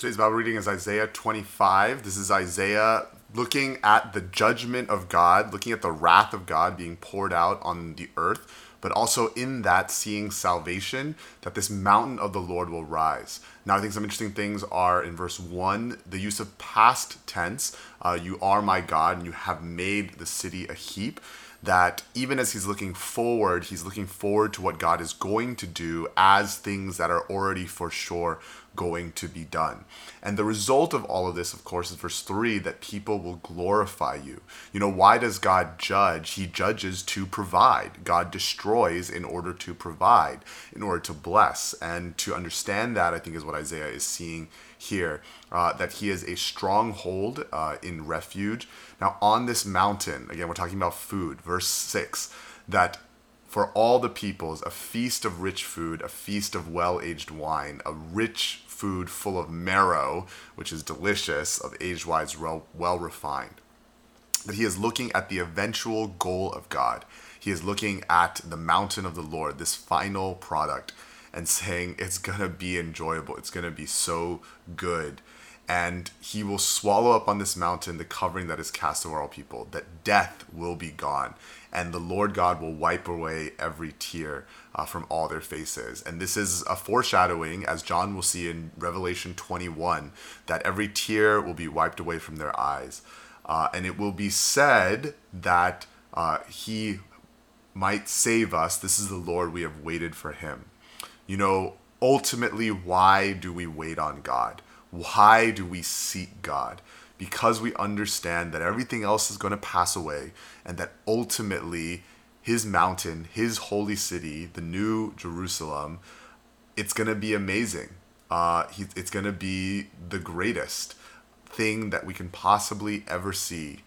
Today's Bible reading is Isaiah 25. This is Isaiah looking at the judgment of God, looking at the wrath of God being poured out on the earth, but also in that seeing salvation, that this mountain of the Lord will rise. Now, I think some interesting things are in verse 1, the use of past tense. Uh, you are my God, and you have made the city a heap that even as he's looking forward, he's looking forward to what God is going to do as things that are already for sure going to be done. And the result of all of this, of course, is verse 3 that people will glorify you. You know, why does God judge? He judges to provide. God destroys in order to provide, in order to bless. And to understand that, I think, is what Isaiah is seeing here uh, that he is a stronghold uh, in refuge. Now, on this mountain, again, we're talking about food, verse 6, that for all the peoples, a feast of rich food, a feast of well aged wine, a rich food full of marrow, which is delicious, of age wise, well refined. That he is looking at the eventual goal of God. He is looking at the mountain of the Lord, this final product and saying it's going to be enjoyable. It's going to be so good. And he will swallow up on this mountain the covering that is cast over all people, that death will be gone. And the Lord God will wipe away every tear uh, from all their faces. And this is a foreshadowing, as John will see in Revelation 21, that every tear will be wiped away from their eyes. Uh, and it will be said that uh, he might save us. This is the Lord, we have waited for him you know, ultimately, why do we wait on God? Why do we seek God? Because we understand that everything else is going to pass away and that ultimately his mountain, his holy city, the new Jerusalem, it's going to be amazing. Uh, he, it's going to be the greatest thing that we can possibly ever see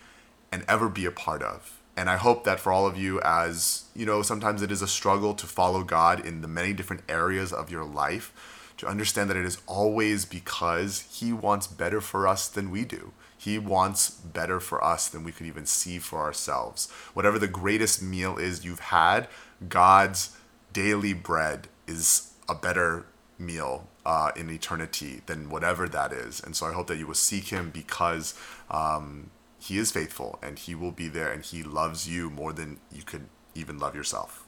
and ever be a part of. And I hope that for all of you, as you know, sometimes it is a struggle to follow God in the many different areas of your life, to understand that it is always because He wants better for us than we do. He wants better for us than we could even see for ourselves. Whatever the greatest meal is you've had, God's daily bread is a better meal uh, in eternity than whatever that is. And so I hope that you will seek Him because. Um, he is faithful and he will be there and he loves you more than you could even love yourself.